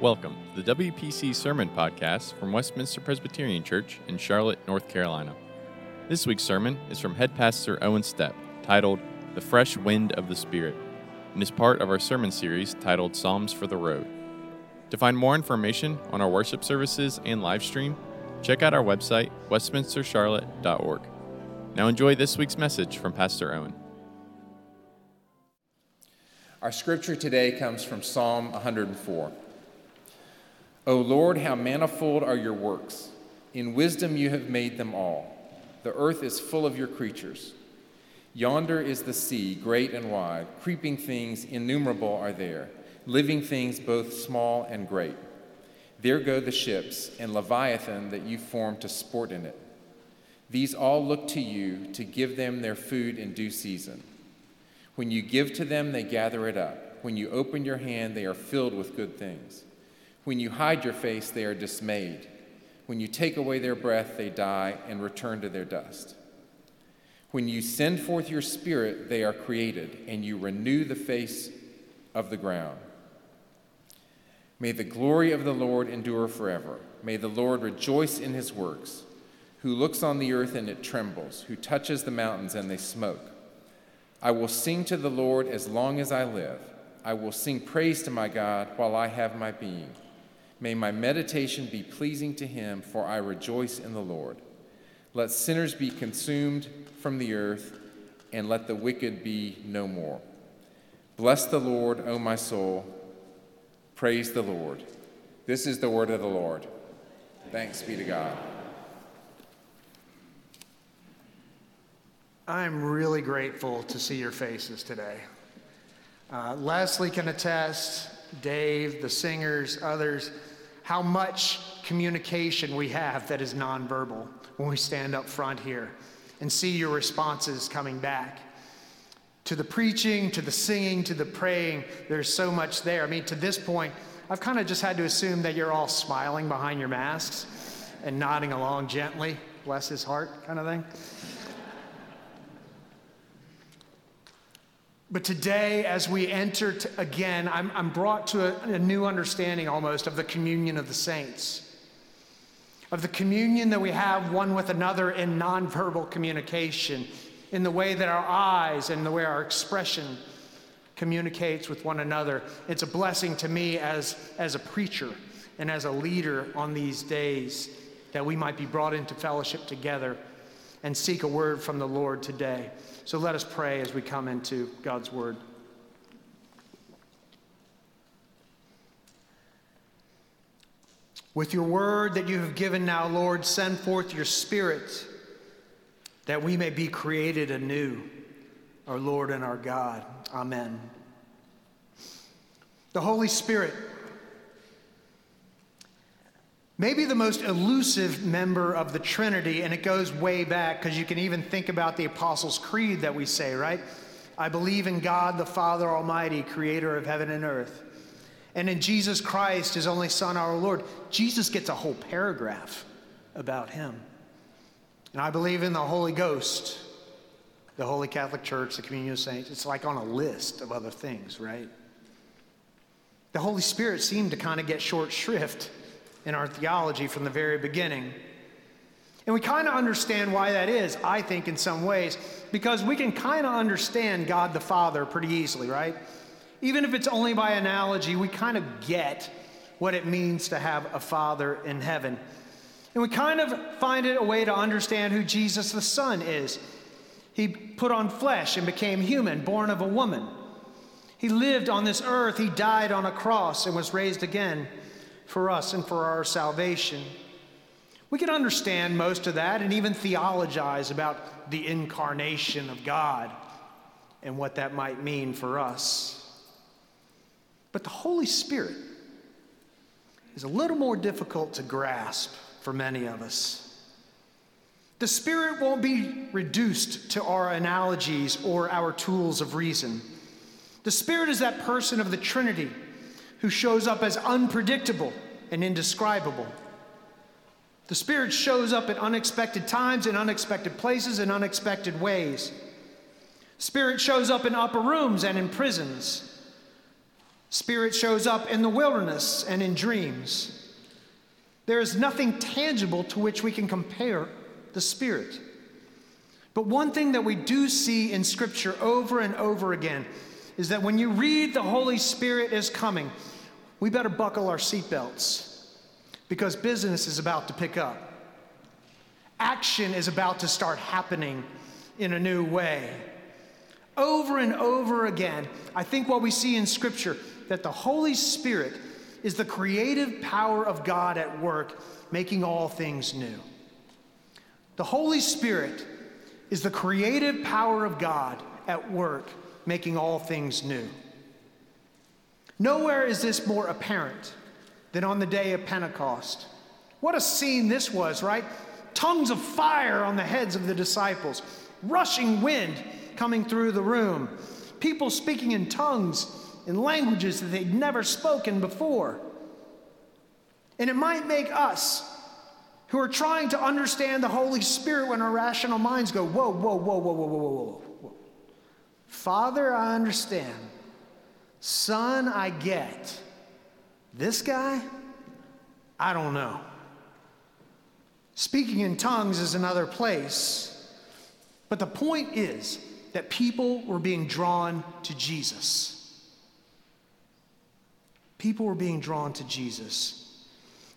Welcome to the WPC Sermon Podcast from Westminster Presbyterian Church in Charlotte, North Carolina. This week's sermon is from Head Pastor Owen Stepp, titled The Fresh Wind of the Spirit, and is part of our sermon series titled Psalms for the Road. To find more information on our worship services and live stream, check out our website, westminstercharlotte.org. Now enjoy this week's message from Pastor Owen. Our scripture today comes from Psalm 104. O Lord, how manifold are your works! In wisdom you have made them all. The earth is full of your creatures. Yonder is the sea, great and wide. Creeping things innumerable are there, living things both small and great. There go the ships, and Leviathan that you formed to sport in it. These all look to you to give them their food in due season. When you give to them, they gather it up. When you open your hand, they are filled with good things. When you hide your face, they are dismayed. When you take away their breath, they die and return to their dust. When you send forth your spirit, they are created, and you renew the face of the ground. May the glory of the Lord endure forever. May the Lord rejoice in his works, who looks on the earth and it trembles, who touches the mountains and they smoke. I will sing to the Lord as long as I live. I will sing praise to my God while I have my being. May my meditation be pleasing to him, for I rejoice in the Lord. Let sinners be consumed from the earth, and let the wicked be no more. Bless the Lord, O my soul. Praise the Lord. This is the word of the Lord. Thanks be to God. I'm really grateful to see your faces today. Uh, Leslie can attest, Dave, the singers, others how much communication we have that is nonverbal when we stand up front here and see your responses coming back. To the preaching, to the singing, to the praying, there's so much there. I mean, to this point, I've kind of just had to assume that you're all smiling behind your masks and nodding along gently, bless his heart, kind of thing. But today, as we enter to, again, I'm, I'm, brought to a, a new understanding almost of the communion of the saints, of the communion that we have one with another in nonverbal communication, in the way that our eyes and the way our expression communicates with one another. It's a blessing to me as, as a preacher and as a leader on these days that we might be brought into fellowship together and seek a word from the Lord today. So let us pray as we come into God's word. With your word that you have given now, Lord, send forth your spirit that we may be created anew, our Lord and our God. Amen. The Holy Spirit Maybe the most elusive member of the Trinity, and it goes way back because you can even think about the Apostles' Creed that we say, right? I believe in God the Father Almighty, creator of heaven and earth, and in Jesus Christ, his only Son, our Lord. Jesus gets a whole paragraph about him. And I believe in the Holy Ghost, the Holy Catholic Church, the Communion of Saints. It's like on a list of other things, right? The Holy Spirit seemed to kind of get short shrift in our theology from the very beginning. And we kind of understand why that is, I think, in some ways, because we can kind of understand God the Father pretty easily, right? Even if it's only by analogy, we kind of get what it means to have a Father in heaven. And we kind of find it a way to understand who Jesus the Son is. He put on flesh and became human, born of a woman. He lived on this earth, he died on a cross and was raised again for us and for our salvation. We can understand most of that and even theologize about the incarnation of God and what that might mean for us. But the Holy Spirit is a little more difficult to grasp for many of us. The Spirit won't be reduced to our analogies or our tools of reason. The Spirit is that person of the Trinity who shows up as unpredictable and indescribable. The Spirit shows up at unexpected times, in unexpected places, in unexpected ways. Spirit shows up in upper rooms and in prisons. Spirit shows up in the wilderness and in dreams. There is nothing tangible to which we can compare the Spirit. But one thing that we do see in Scripture over and over again is that when you read the Holy Spirit is coming, we better buckle our seatbelts because business is about to pick up. Action is about to start happening in a new way. Over and over again, I think what we see in Scripture that the Holy Spirit is the creative power of God at work, making all things new. The Holy Spirit is the creative power of God at work, making all things new. Nowhere is this more apparent than on the day of Pentecost. What a scene this was, right? Tongues of fire on the heads of the disciples, rushing wind coming through the room, people speaking in tongues in languages that they'd never spoken before. And it might make us who are trying to understand the Holy Spirit when our rational minds go, whoa, whoa, whoa, whoa, whoa, whoa, whoa. Father, I understand. Son, I get. This guy, I don't know. Speaking in tongues is another place. But the point is that people were being drawn to Jesus. People were being drawn to Jesus.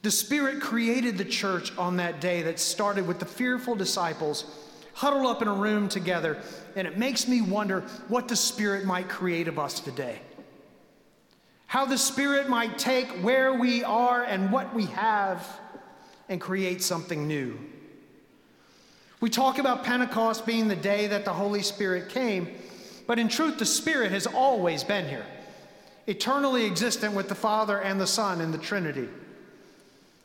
The Spirit created the church on that day that started with the fearful disciples huddled up in a room together, and it makes me wonder what the Spirit might create of us today. How the Spirit might take where we are and what we have and create something new. We talk about Pentecost being the day that the Holy Spirit came, but in truth, the Spirit has always been here, eternally existent with the Father and the Son in the Trinity.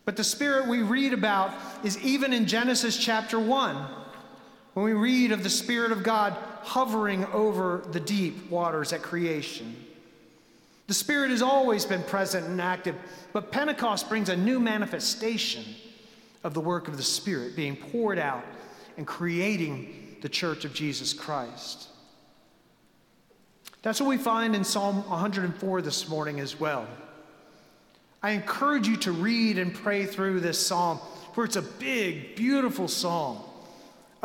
But the Spirit we read about is even in Genesis chapter 1, when we read of the Spirit of God hovering over the deep waters at creation. The Spirit has always been present and active, but Pentecost brings a new manifestation of the work of the Spirit being poured out and creating the church of Jesus Christ. That's what we find in Psalm 104 this morning as well. I encourage you to read and pray through this psalm, for it's a big, beautiful psalm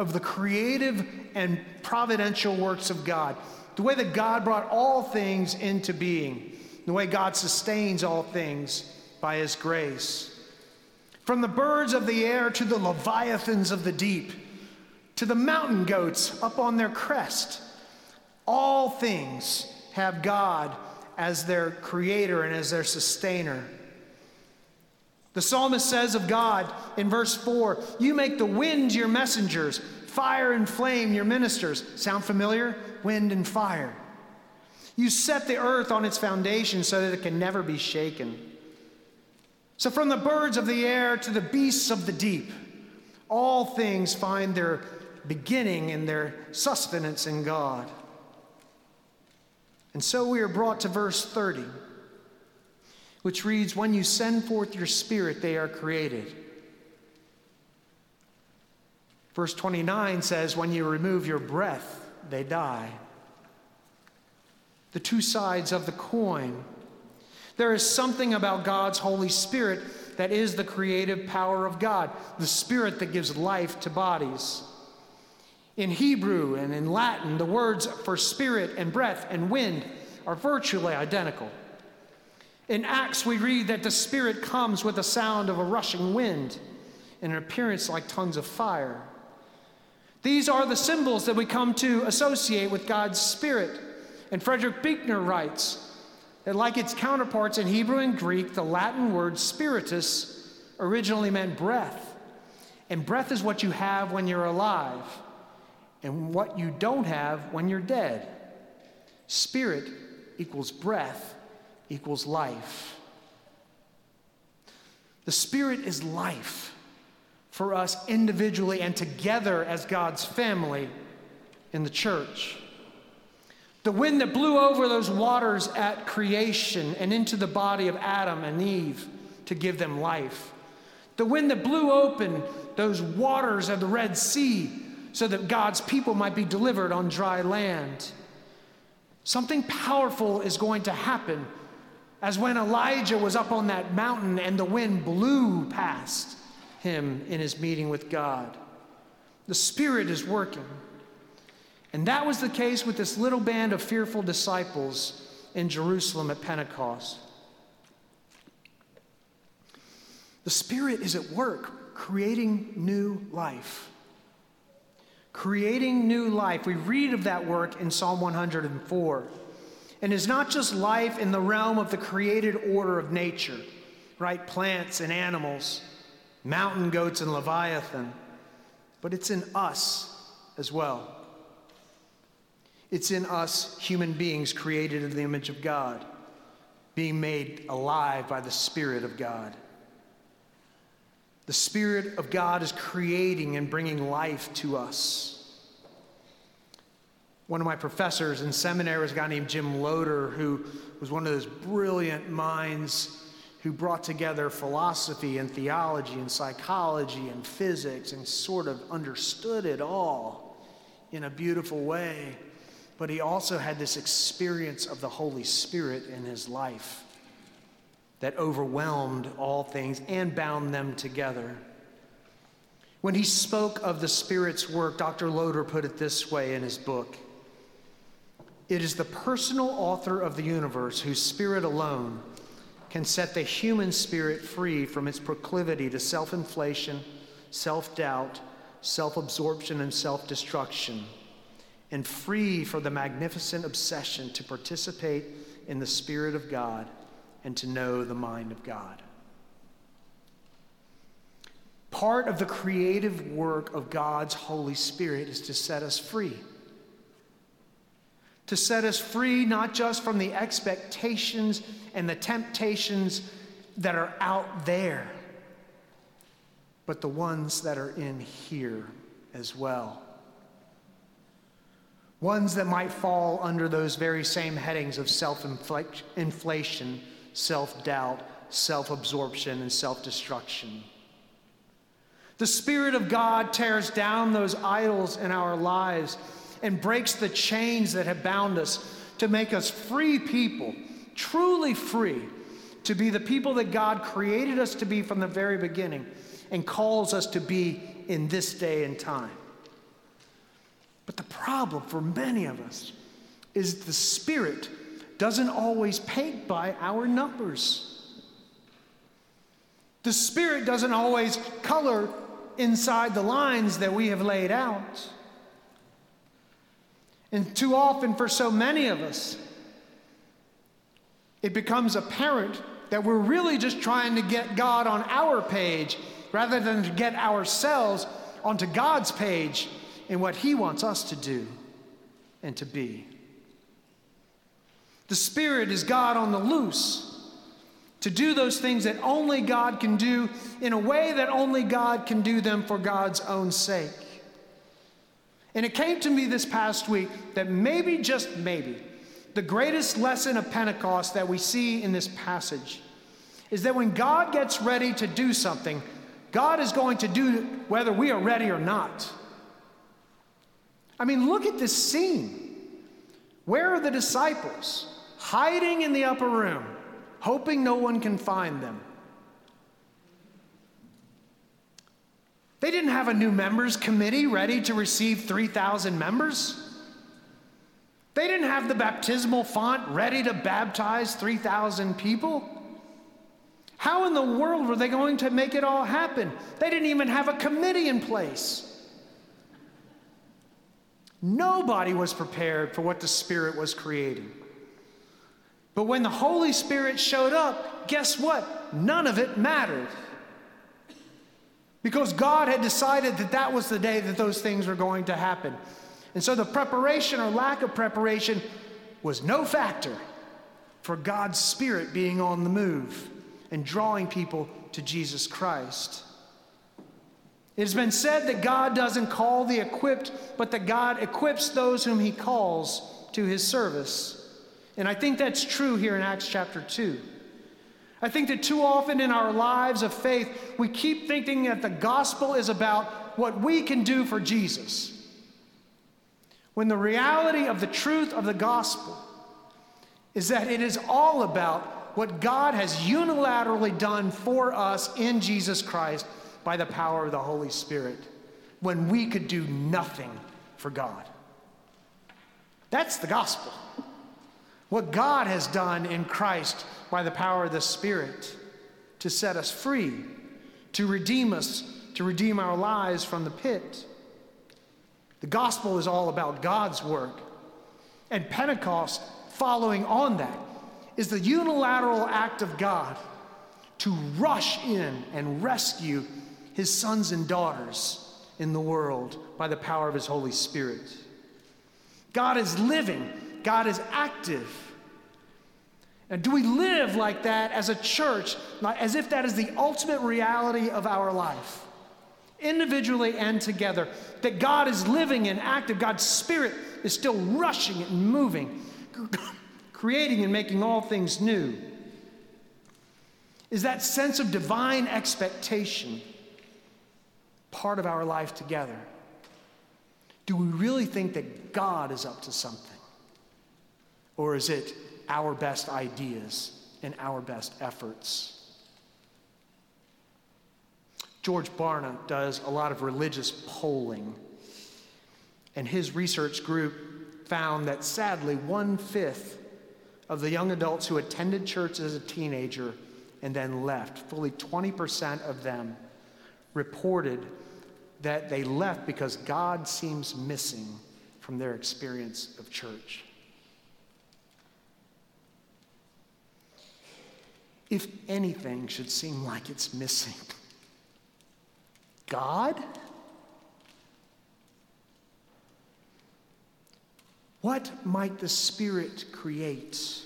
of the creative and providential works of God, the way that God brought all things into being, the way God sustains all things by His grace. From the birds of the air to the leviathans of the deep, to the mountain goats up on their crest, all things have God as their creator and as their sustainer. The psalmist says of God in verse 4 You make the wind your messengers, fire and flame your ministers. Sound familiar? Wind and fire. You set the earth on its foundation so that it can never be shaken. So, from the birds of the air to the beasts of the deep, all things find their beginning and their sustenance in God. And so we are brought to verse 30 which reads, When you send forth your spirit, they are created. Verse 29 says, When you remove your breath, they die. The two sides of the coin. There is something about God's Holy Spirit that is the creative power of God, the Spirit that gives life to bodies. In Hebrew and in Latin, the words for spirit and breath and wind are virtually identical. In Acts, we read that the Spirit comes with the sound of a rushing wind and an appearance like tongues of fire. These are the symbols that we come to associate with God's Spirit. And Frederick Buechner writes that, like its counterparts in Hebrew and Greek, the Latin word spiritus originally meant breath. And breath is what you have when you're alive, and what you don't have when you're dead. Spirit equals breath equals life. The Spirit is life for us individually and together as God's family in the church. The wind that blew over those waters at creation and into the body of Adam and Eve to give them life. The wind that blew open those waters of the Red Sea so that God's people might be delivered on dry land. Something powerful is going to happen as when Elijah was up on that mountain and the wind blew past him in his meeting with God. The Spirit is working. And that was the case with this little band of fearful disciples in Jerusalem at Pentecost. The Spirit is at work creating new life. Creating new life. We read of that work in Psalm 104. And it's not just life in the realm of the created order of nature, right? Plants and animals, mountain goats and Leviathan, but it's in us as well. It's in us, human beings created in the image of God, being made alive by the Spirit of God. The Spirit of God is creating and bringing life to us. One of my professors in seminary was a guy named Jim Loder, who was one of those brilliant minds who brought together philosophy and theology and psychology and physics and sort of understood it all in a beautiful way. But he also had this experience of the Holy Spirit in his life that overwhelmed all things and bound them together. When he spoke of the Spirit's work, Dr. Loder put it this way in his book It is the personal author of the universe whose spirit alone can set the human spirit free from its proclivity to self inflation, self doubt, self absorption, and self destruction, and free from the magnificent obsession to participate in the Spirit of God and to know the mind of God. Part of the creative work of God's Holy Spirit is to set us free. To set us free not just from the expectations and the temptations that are out there, but the ones that are in here as well. Ones that might fall under those very same headings of self inflation self doubt, self absorption, and self destruction. The Spirit of God tears down those idols in our lives and breaks the chains that have bound us to make us free people, truly free, to be the people that God created us to be from the very beginning and calls us to be in this day and time. But the problem for many of us is the Spirit doesn't always paint by our numbers. The Spirit doesn't always color inside the lines that we have laid out. And too often, for so many of us, it becomes apparent that we're really just trying to get God on our page rather than to get ourselves onto God's page in what He wants us to do and to be. The Spirit is God on the loose to do those things that only God can do in a way that only God can do them for God's own sake. And it came to me this past week that maybe, just maybe, the greatest lesson of Pentecost that we see in this passage is that when God gets ready to do something, God is going to do whether we are ready or not. I mean, look at this scene. Where are the disciples? hiding in the upper room, hoping no one can find them. They didn't have a new members committee ready to receive 3,000 members. They didn't have the baptismal font ready to baptize 3,000 people. How in the world were they going to make it all happen? They didn't even have a committee in place. Nobody was prepared for what the Spirit was creating. But when the Holy Spirit showed up, guess what? None of it mattered. Because God had decided that that was the day that those things were going to happen. And so the preparation or lack of preparation was no factor for God's Spirit being on the move and drawing people to Jesus Christ. It has been said that God doesn't call the equipped, but that God equips those whom He calls to His service. And I think that's true here in Acts chapter 2. I think that too often in our lives of faith, we keep thinking that the gospel is about what we can do for Jesus. When the reality of the truth of the gospel is that it is all about what God has unilaterally done for us in Jesus Christ by the power of the Holy Spirit when we could do nothing for God. That's the gospel. What God has done in Christ by the power of the Spirit to set us free, to redeem us, to redeem our lives from the pit. The gospel is all about God's work. And Pentecost, following on that, is the unilateral act of God to rush in and rescue his sons and daughters in the world by the power of his Holy Spirit. God is living, God is active. And do we live like that as a church, as if that is the ultimate reality of our life? Individually and together, that God is living and active, God's Spirit is still rushing and moving, creating and making all things new. Is that sense of divine expectation part of our life together? Do we really think that God is up to something? Or is it our best ideas and our best efforts? George Barna does a lot of religious polling, and his research group found that sadly, one fifth of the young adults who attended church as a teenager and then left, fully 20% of them reported that they left because God seems missing from their experience of church. If anything should seem like it's missing, God? What might the Spirit create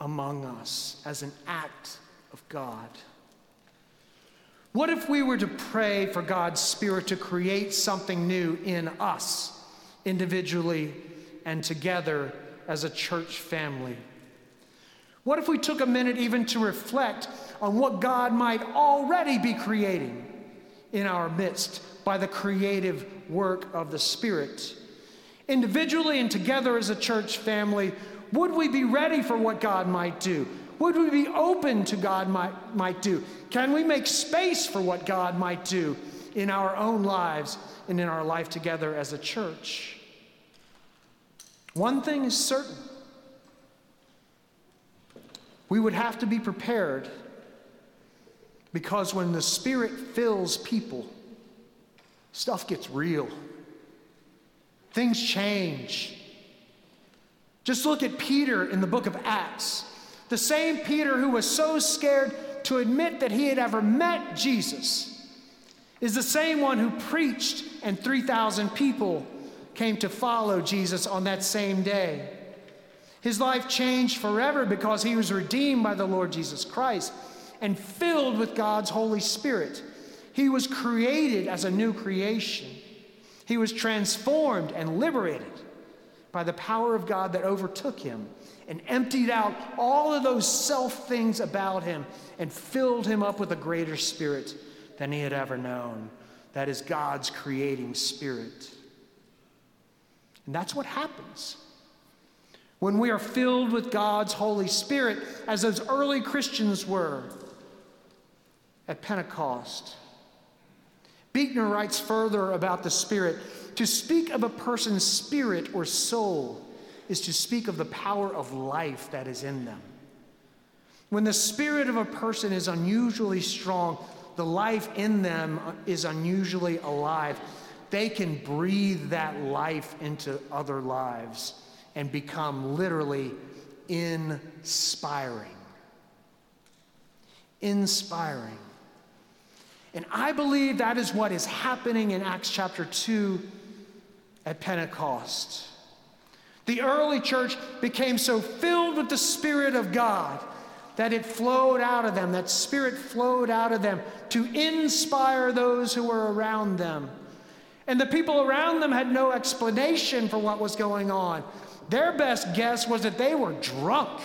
among us as an act of God? What if we were to pray for God's Spirit to create something new in us, individually and together as a church family? What if we took a minute even to reflect on what God might already be creating in our midst by the creative work of the Spirit? Individually and together as a church family, would we be ready for what God might do? Would we be open to God might, might do? Can we make space for what God might do in our own lives and in our life together as a church? One thing is certain we would have to be prepared because when the Spirit fills people, stuff gets real. Things change. Just look at Peter in the book of Acts. The same Peter who was so scared to admit that he had ever met Jesus is the same one who preached, and 3,000 people came to follow Jesus on that same day. His life changed forever because he was redeemed by the Lord Jesus Christ and filled with God's Holy Spirit. He was created as a new creation. He was transformed and liberated by the power of God that overtook him and emptied out all of those self things about him and filled him up with a greater spirit than he had ever known. That is God's creating spirit. And that's what happens when we are filled with God's Holy Spirit, as those early Christians were at Pentecost. Buechner writes further about the Spirit to speak of a person's spirit or soul is to speak of the power of life that is in them. When the spirit of a person is unusually strong, the life in them is unusually alive. They can breathe that life into other lives and become literally inspiring. Inspiring. And I believe that is what is happening in Acts chapter 2 at Pentecost. The early church became so filled with the Spirit of God that it flowed out of them, that Spirit flowed out of them to inspire those who were around them. And the people around them had no explanation for what was going on. Their best guess was that they were drunk.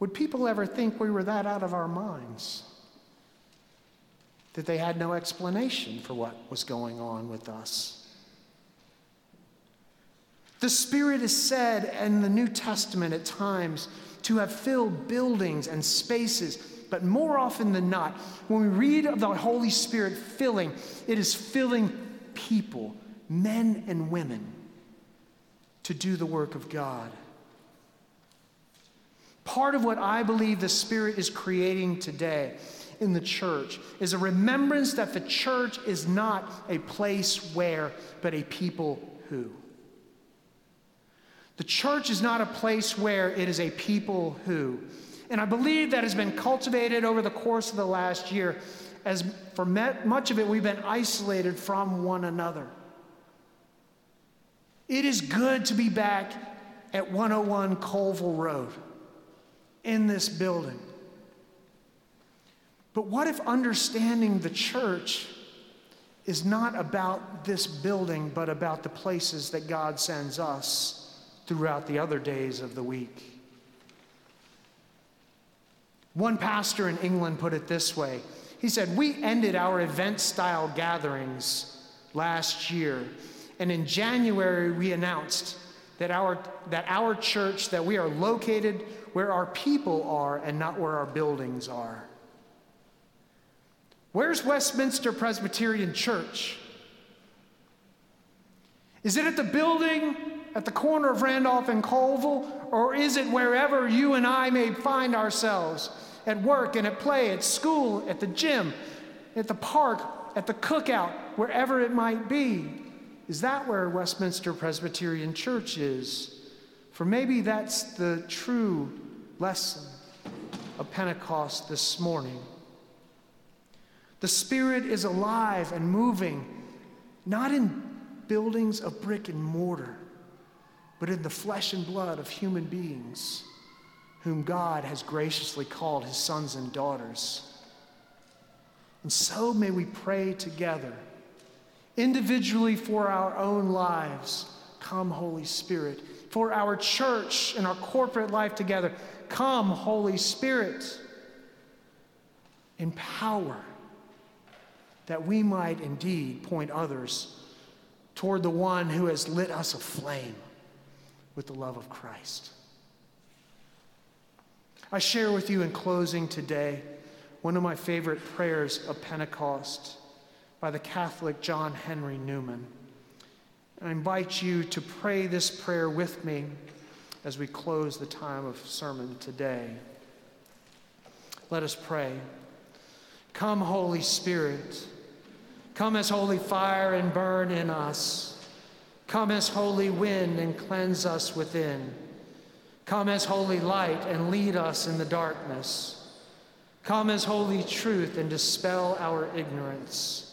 Would people ever think we were that out of our minds? that they had no explanation for what was going on with us. The Spirit is said in the New Testament at times to have filled buildings and spaces, but more often than not, when we read of the Holy Spirit filling, it is filling people, men and women, to do the work of God. Part of what I believe the Spirit is creating today in the church is a remembrance that the church is not a place where, but a people who. The church is not a place where it is a people who. And I believe that has been cultivated over the course of the last year, as for much of it, we've been isolated from one another. It is good to be back at 101 Colville Road in this building. But what if understanding the church is not about this building, but about the places that God sends us throughout the other days of the week? One pastor in England put it this way He said, We ended our event style gatherings last year, and in January we announced that our, that our church, that we are located where our people are and not where our buildings are. Where's Westminster Presbyterian Church? Is it at the building at the corner of Randolph and Colville, or is it wherever you and I may find ourselves at work and at play, at school, at the gym, at the park, at the cookout, wherever it might be? Is that where Westminster Presbyterian Church is? For maybe that's the true lesson of Pentecost this morning. The Spirit is alive and moving, not in buildings of brick and mortar, but in the flesh and blood of human beings whom God has graciously called his sons and daughters. And so may we pray together, individually for our own lives. Come, Holy Spirit. For our church and our corporate life together. Come, Holy Spirit. Empower that we might indeed point others toward the one who has lit us aflame with the love of Christ. I share with you in closing today one of my favorite prayers of Pentecost by the Catholic John Henry Newman. And I invite you to pray this prayer with me as we close the time of sermon today. Let us pray. Come, Holy Spirit. Come as holy fire and burn in us. Come as holy wind and cleanse us within. Come as holy light and lead us in the darkness. Come as holy truth and dispel our ignorance.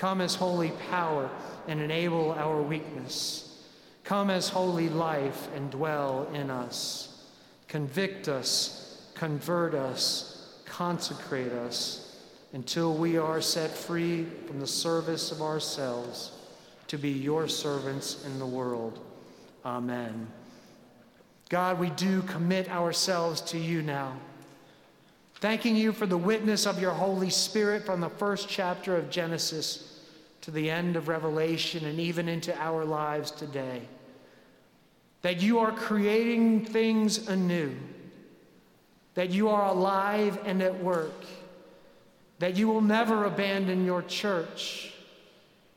Come as holy power and enable our weakness. Come as holy life and dwell in us. Convict us, convert us, consecrate us until we are set free from the service of ourselves to be your servants in the world. Amen. God, we do commit ourselves to you now. Thanking you for the witness of your Holy Spirit from the first chapter of Genesis to the end of Revelation and even into our lives today. That you are creating things anew, that you are alive and at work that you will never abandon your church,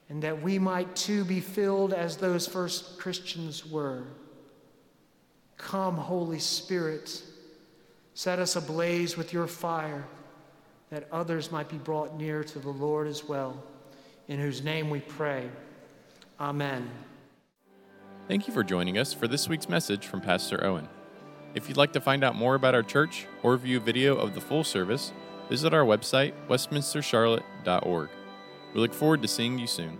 and that we might too be filled as those first Christians were. Come, Holy Spirit, set us ablaze with your fire, that others might be brought near to the Lord as well, in whose name we pray. Amen. Thank you for joining us for this week's message from Pastor Owen. If you'd like to find out more about our church or view video of the full service, visit our website, westminstercharlotte.org. We look forward to seeing you soon.